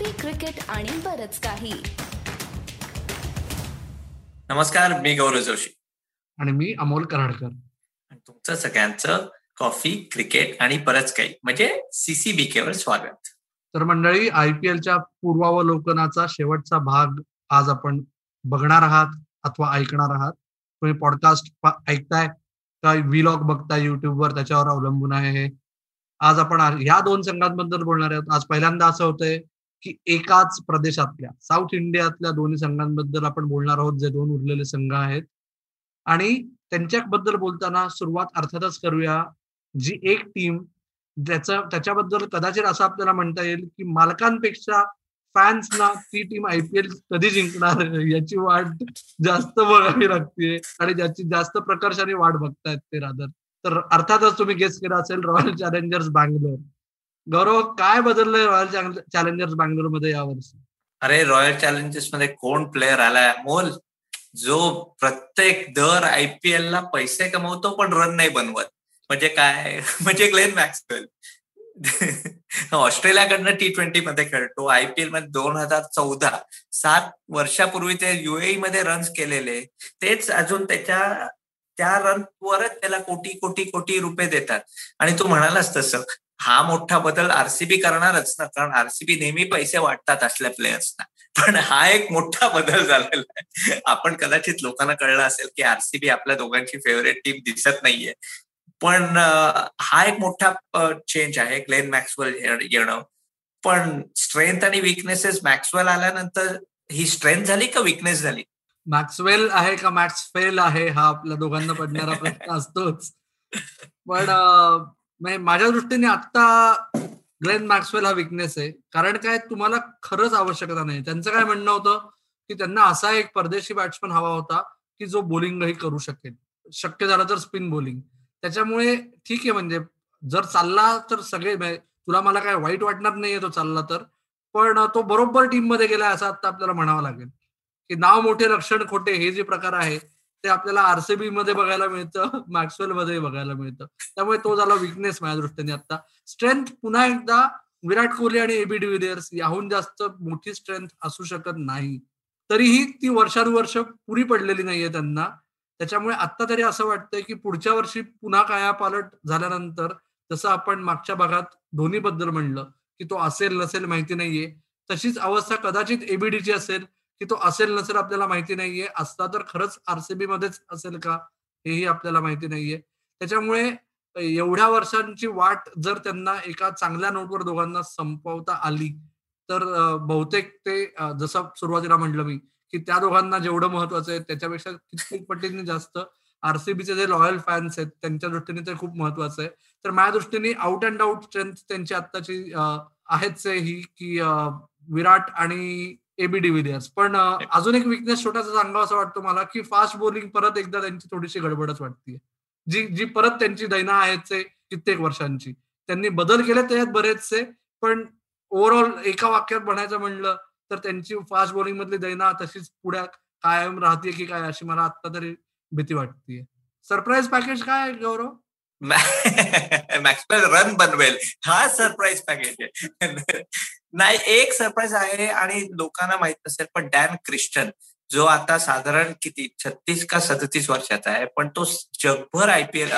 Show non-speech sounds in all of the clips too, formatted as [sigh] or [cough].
Coffee cricket आणि बरच काही. नमस्कार मी गौरव जोशी. आणि मी अमोल कराडकर. आणि तुमचं सगळ्यांचं कॉफी क्रिकेट आणि बरंच काही म्हणजे सीसीबीके वर स्वागत. तर मंडळी आय पी एलच्या पूर्वावलोकनाचा शेवटचा भाग आज आपण बघणार आहात अथवा ऐकणार आहात. तुम्ही पॉडकास्ट ऐकताय का व्लॉग बघताय युट्यूबवर त्याच्यावर अवलंबून आहे हे. आज आपण ह्या दोन संघांबद्दल बोलणार आहोत. आज पहिल्यांदा असं होतंय की एकाच प्रदेशातल्या साऊथ इंडियातल्या दोन्ही संघांबद्दल आपण बोलणार आहोत जे दोन उरलेले संघ आहेत. आणि त्यांच्याबद्दल बोलताना सुरुवात अर्थातच करूया. जी एक टीम ज्याचं त्याच्याबद्दल कदाचित असं आपल्याला म्हणता येईल की मालकांपेक्षा फॅन्सना ती टीम आय पी एल कधी जिंकणार याची वाट जास्त बघावी लागते आणि ज्याची जास्त प्रकर्षाने वाट बघतायत ते रादर तर अर्थातच तुम्ही गेस केला असेल रॉयल चॅलेंजर्स बँगलोर गौरव काय बदललंय रॉयल चॅलेंजर्स बँगलोरमध्ये यावर्षी? अरे रॉयल चॅलेंजर्समध्ये कोण प्लेअर आलाय? मोल जो प्रत्येक दर आयपीएल ला पैसे कमवतो पण रन नाही बनवत. म्हणजे काय? [laughs] म्हणजे ग्लेन मॅक्सवेल [laughs] ऑस्ट्रेलियाकडनं टी ट्वेंटी मध्ये खेळतो. आयपीएलमध्ये दोन हजार चौदा सात वर्षापूर्वी ते युएई मध्ये रन्स केलेले. तेच अजून त्याच्या त्या रनवरच त्याला कोटी कोटी कोटी रुपये देतात. आणि तू म्हणालास तसं. हा मोठा बदल आरसीबी करणारच ना कारण आरसीबी नेहमी पैसे वाटतात असल्या प्लेयर्सना पण हा एक मोठा बदल झालेला आहे. आपण कदाचित लोकांना कळलं असेल की आरसीबी आपल्या दोघांची फेवरेट टीम दिसत नाहीये. पण हा एक मोठा चेंज आहे. ग्लेन मॅक्सवेल येणं. पण स्ट्रेंथ आणि विकनेसेस मॅक्सवेल आल्यानंतर ही स्ट्रेंथ झाली का विकनेस झाली? मॅक्सवेल आहे का? मॅक्स फेल आहे. हा आपल्या दोघांना पडणारा प्रश्न असतोच. [laughs] पण माझ्या दृष्टीने आता ग्लेन मॅक्सवेल हा विकनेस आहे. कारण काय तुम्हाला खरंच आवश्यकता नाही. त्यांचं काय म्हणणं होतं की त्यांना असा एक परदेशी बॅट्समन हवा होता की जो बोलिंगही करू शकेल. शक्य झालं तर स्पिन बोलिंग त्याच्यामुळे ठीक आहे म्हणजे जर चालला तर सगळे म्हणजे तुला मला काय वाईट वाटणार नाहीये तो चालला तर. पण तो बरोबर टीममध्ये गेला असं आता आपल्याला म्हणावं लागेल. की नाव मोठे लक्षण खोटे हे जे प्रकार आहे ते आपल्याला आरसीबी मध्ये बघायला मिळतं मॅक्सवेल मध्ये बघायला मिळतं. त्यामुळे तो झाला विकनेस माझ्या दृष्टीने आता स्ट्रेंथ पुन्हा एकदा विराट कोहली आणि एबी डिव्हिलियर्स याहून जास्त मोठी स्ट्रेंथ असू शकत नाही. तरीही ती वर्षानुवर्ष पुरी पडलेली नाहीये त्यांना. त्याच्यामुळे आता तरी असं वाटतंय की पुढच्या वर्षी पुन्हा कायापालट झाल्यानंतर जसं आपण मागच्या भागात धोनी बद्दल म्हणलं की तो असेल नसेल माहिती नाहीये तशीच अवस्था कदाचित एबीडीची असेल. की तो असेल नसेल आपल्याला माहिती नाहीये. असता तर खरंच आरसीबी मध्येच असेल का? हेही आपल्याला माहिती नाहीये. त्याच्यामुळे एवढ्या वर्षांची वाट जर त्यांना एका चांगल्या नोटवर दोघांना संपवता आली तर बहुतेक ते जसं सुरुवातीला म्हटलं मी की त्या दोघांना जेवढं महत्वाचं आहे त्याच्यापेक्षा कित्येक पटीने जास्त आरसीबीचे जे लॉयल फॅन्स आहेत त्यांच्या दृष्टीने ते खूप महत्वाचं आहे. तर माझ्या दृष्टीने आउट अँड आउट स्ट्रेंथ त्यांची आत्ताची आहेच आहे ही की विराट आणि एबी डिव्हिलियर्स पण अजून एक विकनेस छोटासा सांगावा असं वाटतं मला की फास्ट बॉलिंग परत एकदा त्यांची थोडीशी गडबडच वाटते जी जी परत त्यांची दैना आहेच कित्येक वर्षांची. त्यांनी बदल केले त्याच्यात बरेचसे पण ओव्हरऑल एका वाक्यात म्हणायचं म्हणलं तर त्यांची फास्ट बॉलिंग मधली दैना तशीच पुढ्या कायम राहते की काय अशी मला आता तरी भीती वाटते सरप्राईज पॅकेज काय गौरव? [laughs] मॅक्सवेल रन बनवेल. हा सरप्राईज पॅकेज आहे. नाही एक सरप्राईज आहे आणि लोकांना माहीत नसेल पण डॅन क्रिस्टन जो आता साधारण किती छत्तीस का सदतीस वर्षाचा आहे पण तो जगभर आयपीएल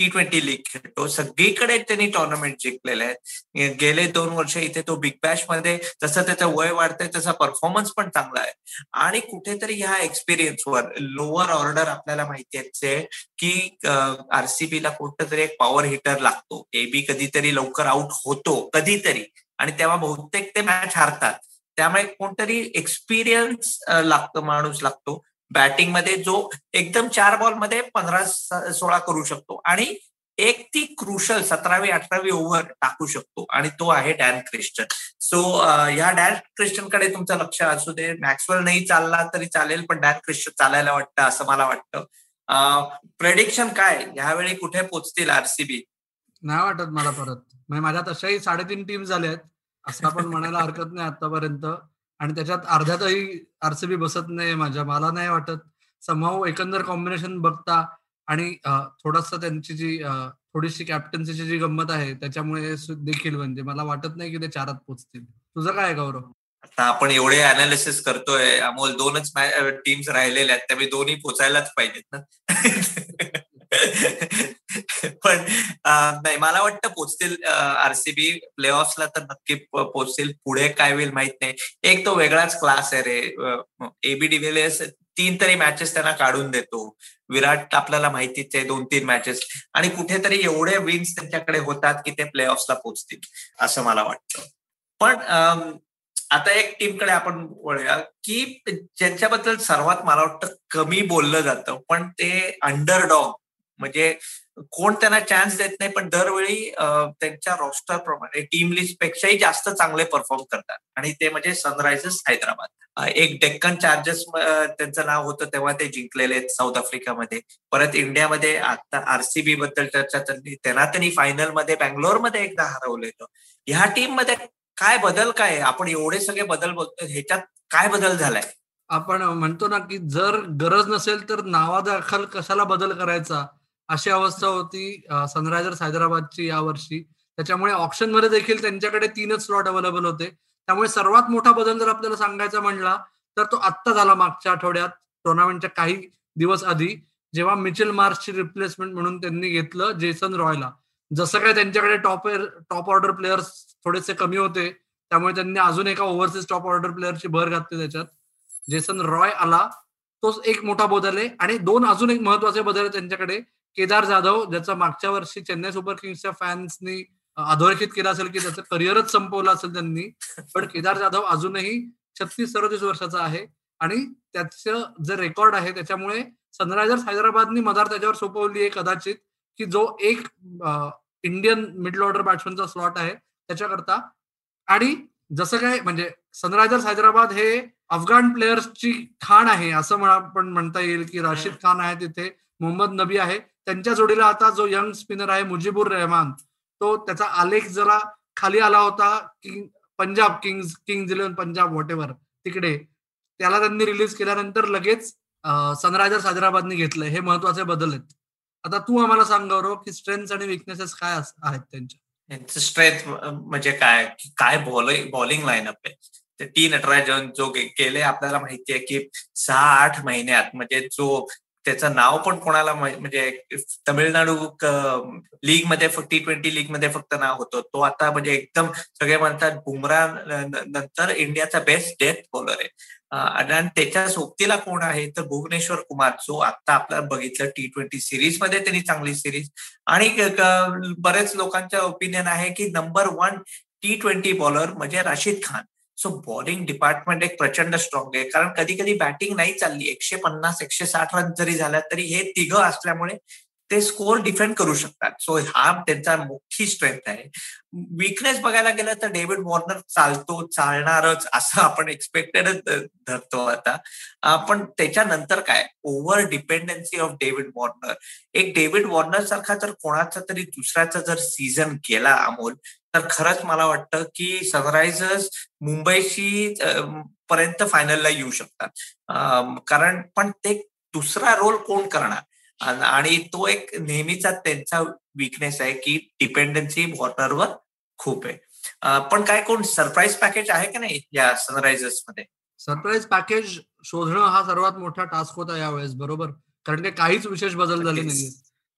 टी ट्वेंटी लीग खेळतो. सगळीकडे त्यांनी टुर्नामेंट जिंकलेले आहेत. गेले दोन वर्ष इथे तो बिग बॅशमध्ये जसं त्याचं वय वाढतंय तसा परफॉर्मन्स पण चांगला आहे. आणि कुठेतरी ह्या एक्सपिरियन्सवर लोअर ऑर्डर आपल्याला माहिती आहे की आरसीबीला कुठं तरी एक पॉवर हिटर लागतो. एबी कधीतरी लवकर आउट होतो कधीतरी. आणि तेव्हा बहुतेक ते मॅच हारतात. त्यामुळे कोणतरी एक्सपिरियन्स लागतो माणूस लागतो. बॅटिंगमध्ये जो एकदम चार बॉलमध्ये पंधरा सोळा करू शकतो. आणि एक ती क्रुशल सतरावी अठरावी ओव्हर टाकू शकतो. आणि तो आहे डॅन क्रिस्टन सो ह्या डॅन क्रिश्चनकडे तुमचं लक्ष असू दे. मॅक्सवेल नाही चालला तरी चालेल पण डॅन क्रिस्टन चालायला वाटतं असं मला वाटतं. प्रेडिक्शन काय? ह्यावेळी कुठे पोचतील आरसीबी नाही वाटत मला परत. म्हणजे माझ्या तशाही साडेतीन टीम झाल्या आहेत असं आपण म्हणायला हरकत नाही आतापर्यंत. आणि त्याच्यात अर्ध्यातही आरसीबी बसत नाही माझ्या. मला नाही वाटत. समाव एकंदर कॉम्बिनेशन बघता आणि थोडस त्यांची जी थोडीशी कॅप्टन्सीची जी गंमत आहे त्याच्यामुळे देखील म्हणजे मला वाटत नाही की ते चारात पोचतील. तुझं काय गौरव? आता आपण एवढे अनालिसिस करतोय. अमोल दोनच टीम्स राहिलेल्या आहेत. त्यामुळे दोन्ही पोचायलाच पाहिजेत ना? [laughs] [laughs] पण नाही मला वाटतं पोचतील आरसीबी प्ले ऑफला तर नक्की पोचतील. पुढे काय होईल माहीत नाही. एक तो वेगळाच क्लास आहे रे. एबी डिव्हिलियर्स तीन तरी मॅचेस त्यांना काढून देतो. विराट आपल्याला माहितीच आहे दोन तीन मॅचेस आणि कुठेतरी एवढे विन्स त्यांच्याकडे होतात की ते प्ले ऑफला पोचतील असं मला वाटतं. पण आता एक टीमकडे आपण वळूया की ज्यांच्याबद्दल सर्वात मला वाटतं कमी बोललं जातं पण ते अंडरडॉग म्हणजे कोण त्यांना चान्स देत नाही पण दरवेळी त्यांच्या रोस्टर प्रमाणे टीम लिस्ट पेक्षाही जास्त चांगले परफॉर्म करतात. आणि ते म्हणजे सनरायझर्स हैदराबाद. एक डेक्कन चार्जर्स त्यांचं नाव होतं तेव्हा ते जिंकलेले साऊथ आफ्रिकामध्ये परत इंडियामध्ये आता आरसीबी बद्दल चर्चा त्यांनी त्यांना त्यांनी फायनलमध्ये बँगलोरमध्ये एकदा हरवलेलं ह्या टीममध्ये काय बदल काय आपण एवढे सगळे बदल बघतो ह्याच्यात काय बदल झालाय? आपण म्हणतो ना की जर गरज नसेल तर नावादाखल कशाला बदल करायचा? अशी अवस्था होती. सनरायझर्स हैदराबादची यावर्षी त्याच्यामुळे ऑप्शनमध्ये देखील त्यांच्याकडे तीनच स्लॉट अवेलेबल होते. त्यामुळे सर्वात मोठा बदल जर आपल्याला सांगायचा म्हणला तर तो आत्ता झाला मागच्या आठवड्यात टुर्नामेंटच्या काही दिवस आधी जेव्हा मिचेल मार्सची रिप्लेसमेंट म्हणून त्यांनी घेतलं जेसन रॉयला. जसं काय त्यांच्याकडे टॉप टॉप ऑर्डर प्लेयर्स थोडेसे कमी होते त्यामुळे त्यांनी अजून एका ओव्हरसीज टॉप ऑर्डर प्लेअरची भर घातली त्याच्यात. जेसन रॉय आला तोच एक मोठा बदल आहे. आणि दोन अजून एक महत्त्वाचे बदल आहे त्यांच्याकडे. केदार जाधव ज्याचा मागच्या वर्षी चेन्नई सुपर किंग्सच्या फॅन्सनी अधोरेखित केला असेल की त्याचं करिअरच संपवलं असेल त्यांनी पण केदार जाधव अजूनही छत्तीस सदतीस वर्षाचा आहे आणि त्याचं जे रेकॉर्ड आहे त्याच्यामुळे सनरायझर्स हैदराबादनी मदार त्याच्यावर सोपवली आहे कदाचित की जो एक इंडियन मिडल ऑर्डर बॅट्समनचा स्लॉट आहे त्याच्याकरता. आणि जसं काय म्हणजे सनरायझर्स हैदराबाद हे अफगाण प्लेयर्सची खाण आहे असं म्हणा पण म्हणता येईल की राशीद खान आहे तिथे मोहम्मद नबी आहे. त्यांच्या जोडीला आता जो यंग स्पिनर आहे मुजीबुर रहमान तो त्याचा आलेख जरा खाली आला होता King Punjab Kings Kings eleven Punjab whatever तिकडे. त्याला त्यांनी रिलीज केल्यानंतर लगेच सनरायझर्स हैदराबादने घेतलं हे महत्त्वाचे बदल आहेत. आता तू आम्हाला सांग गौरव की स्ट्रेंथ आणि विकनेसेस काय आहेत त्यांच्या? स्ट्रेंथ म्हणजे काय? काय बॉलिंग बॉलिंग लाईनअप आहे? ते तीन नटराजन जो केले आपल्याला माहिती आहे की सहा आठ महिन्यात म्हणजे जो त्याचं नाव पण कोणाला म्हणजे तमिळनाडू लीगमध्ये टी ट्वेंटी लीगमध्ये फक्त नाव होतं. तो आता म्हणजे एकदम सगळे म्हणतात बुमरा नंतर इंडियाचा बेस्ट डेथ बॉलर आहे. आणि त्याच्या सोबतीला कोण आहे? तर भुवनेश्वर कुमार जो आता आपल्याला बघितलं टी ट्वेंटी सिरीजमध्ये त्यांनी चांगली सिरीज आणि बरेच लोकांच्या ओपिनियन आहे की number one T twenty bowler म्हणजे Rashid Khan. So bowling department एक प्रचंड स्ट्रॉंग आहे. कारण कधी कधी बॅटिंग नाही चालली. एकशे पन्नास एकशे साठ रन जरी झाल्या तरी हे तिघं असल्यामुळे ते स्कोर डिफेंड करू शकतात. सो हा त्यांचा मोठी स्ट्रेंथ आहे. विकनेस बघायला गेलं तर डेव्हिड वॉर्नर चालतो चालणारच असं आपण एक्सपेक्टेडच धरतो आता. पण त्याच्यानंतर काय? Over dependency of David Warner एक डेव्हिड वॉर्नर सारखा जर कोणाचा तरी दुसऱ्याचा जर सीझन गेला अमोल तर खरंच मला वाटतं की सनरायझर्स मुंबईशी पर्यंत फायनलला येऊ शकतात. कारण पण ते दुसरा रोल कोण करणार? आणि तो एक नेहमीचा त्यांचा विकनेस आहे की डिपेंडन्सी वॉटरवर खूप आहे. पण काय कोण सरप्राईज पॅकेज आहे का नाही या सनरायझर्समध्ये सरप्राईज पॅकेज शोधणं हा सर्वात मोठा टास्क होता यावेळेस बरोबर? कारण की काहीच विशेष बदल झाले नाही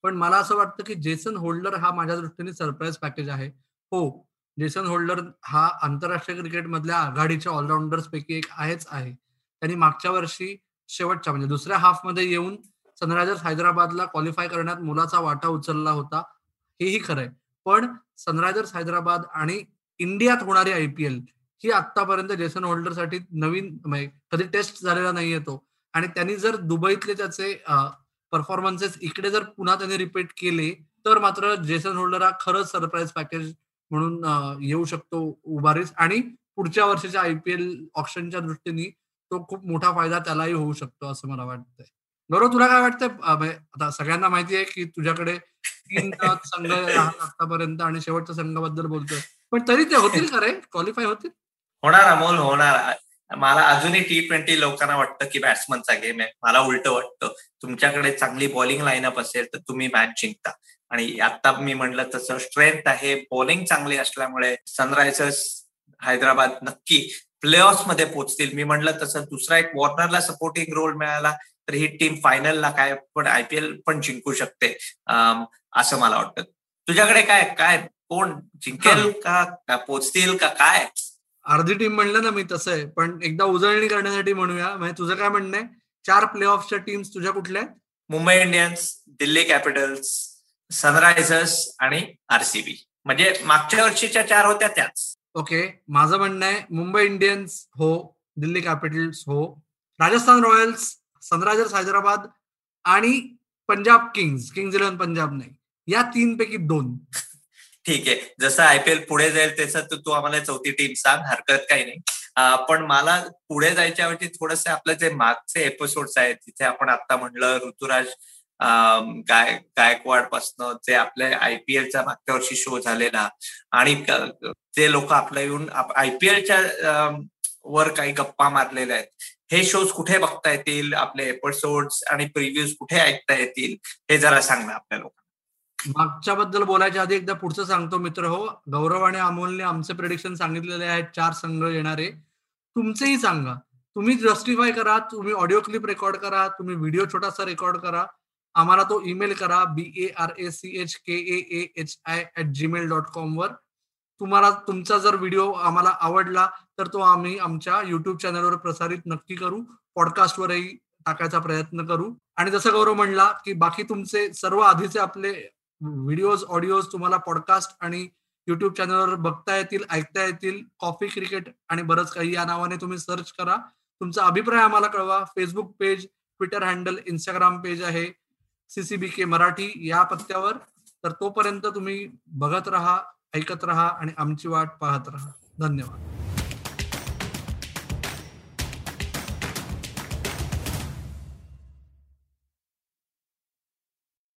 पण मला असं वाटतं की जेसन होल्डर हा माझ्या दृष्टीने सरप्राईज पॅकेज आहे. हो. जेसन होल्डर हा आंतरराष्ट्रीय क्रिकेट मधल्या आघाडीच्या ऑलराऊंडर्स पैकी एक आहेच आहे. त्यांनी मागच्या वर्षी शेवटच्या म्हणजे दुसऱ्या हाफमध्ये येऊन सनरायझर्स हैदराबादला क्वालिफाय करण्यात मुलाचा वाटा उचलला होता. हेही खरंय. पण सनरायझर्स हैदराबाद आणि इंडियात होणारी आयपीएल ही आतापर्यंत जेसन होल्डरसाठी नवीन म्हणजे कधी टेस्ट झालेला नाहीये तो. आणि त्यांनी जर दुबईतले त्याचे परफॉर्मन्सेस इकडे जर पुन्हा त्यांनी रिपीट केले तर मात्र जेसन होल्डर हा खरंच सरप्राईज पॅकेज म्हणून येऊ शकतो उभारीस. आणि पुढच्या वर्षाच्या आयपीएल ऑप्शनच्या दृष्टीने तो खूप मोठा फायदा त्यालाही होऊ शकतो असं मला वाटतंय. बरोबर तुला काय वाटतंय? आता सगळ्यांना माहिती आहे की तुझ्याकडे तीन [laughs] संघ आतापर्यंत आणि शेवटच्या संघाबद्दल बोलतोय. पण तरी ते होतील का रे क्वालिफाय होतील? होणार अमोल होणार. मला अजूनही टी ट्वेंटी लोकांना वाटतं की बॅट्समनचा गेम आहे. मला उलट वाटतं. तुमच्याकडे चांगली बॉलिंग लाईनअप असेल तर तुम्ही मॅच जिंकता. आणि आता मी म्हणलं तसं स्ट्रेंथ आहे. बॉलिंग चांगली असल्यामुळे सनरायझर्स हैदराबाद नक्की प्ले मध्ये पोहोचतील. मी म्हणलं तसं दुसरा एक वॉर्नरला सपोर्टिंग रोल मिळाला तर ही टीम फायनलला काय पण आयपीएल पण जिंकू शकते. असं मला वाटतं. तुझ्याकडे काय काय कोण? जिंकेल का पोचतील का काय? अर्धी टीम म्हणलं ना मी तसं आहे. पण एकदा उजळणी करण्यासाठी म्हणूया. म्हणजे तुझं काय म्हणणं आहे? चार प्ले ऑफच्या टीम्स तुझ्या कुठल्या आहेत? Mumbai Indians Delhi Capitals Sunrisers आणि आरसीबी म्हणजे मागच्या वर्षीच्या चार होत्या त्याच. ओके. माझं म्हणणं आहे मुंबई इंडियन्स हो दिल्ली कॅपिटल्स हो राजस्थान रॉयल्स सनरायझर्स हैदराबाद आणि Punjab Kings Kings eleven Punjab नाही. या तीन पैकी दोन. ठीक आहे. जसं आयपीएल पुढे जाईल तसं तू आम्हाला चौथी टीम सांग हरकत काही नाही. पण मला पुढे जायच्या ऐवजी थोडस आपलं जे मागचे एपिसोड्स आहेत तिथे आपण आता म्हणलं ऋतुराज गाय गायकवाड पासन जे आपल्या आयपीएलचा मागच्या वर्षी शो झालेला आणि जे लोक आपल्या येऊन आयपीएलच्या वर काही गप्पा मारलेल्या आहेत. हे शोज कुठे बघता येतील? आपले एपिसोड्स आणि प्रिव्ह्यूज कुठे ऐकता येतील? हे जरा सांग ना आपल्या लोकांना. मागच्या बद्दल बोलायच्या आधी एकदा पुढचं सांगतो मित्र हो. गौरव आणि अमोलने आमचे प्रेडिक्शन सांगितलेले आहेत. चार संघ येणारे. तुमचेही सांगा. तुम्ही जस्टिफाय करा. तुम्ही ऑडिओ क्लिप रेकॉर्ड करा. तुम्ही व्हिडिओ छोटासा रेकॉर्ड करा. आम्हाला तो ईमेल करा. B A R A C H K A H I at Gmail dot com वर. तुम्हाला तुमचा जर व्हिडिओ आम्हाला आवडला तर तो आम्ही आमच्या युट्यूब चॅनलवर प्रसारित नक्की करू. पॉडकास्टवरही टाकायचा प्रयत्न करू. आणि जसं गौरव म्हणला की बाकी तुमचे सर्व आधीचे आपले व्हिडिओज ऑडिओज तुम्हाला पॉडकास्ट आणि युट्यूब चॅनलवर बघता येतील ऐकता येतील. कॉफी क्रिकेट आणि बरंच काही या नावाने तुम्ही सर्च करा. तुमचा अभिप्राय आम्हाला कळवा. Facebook page Twitter handle Instagram page आहे. सीसीबी के मराठी या पत्त्यावर. तर तोपर्यंत तुम्ही बघत राहा ऐकत राहा आणि आमची वाट पाहत राहा. धन्यवाद.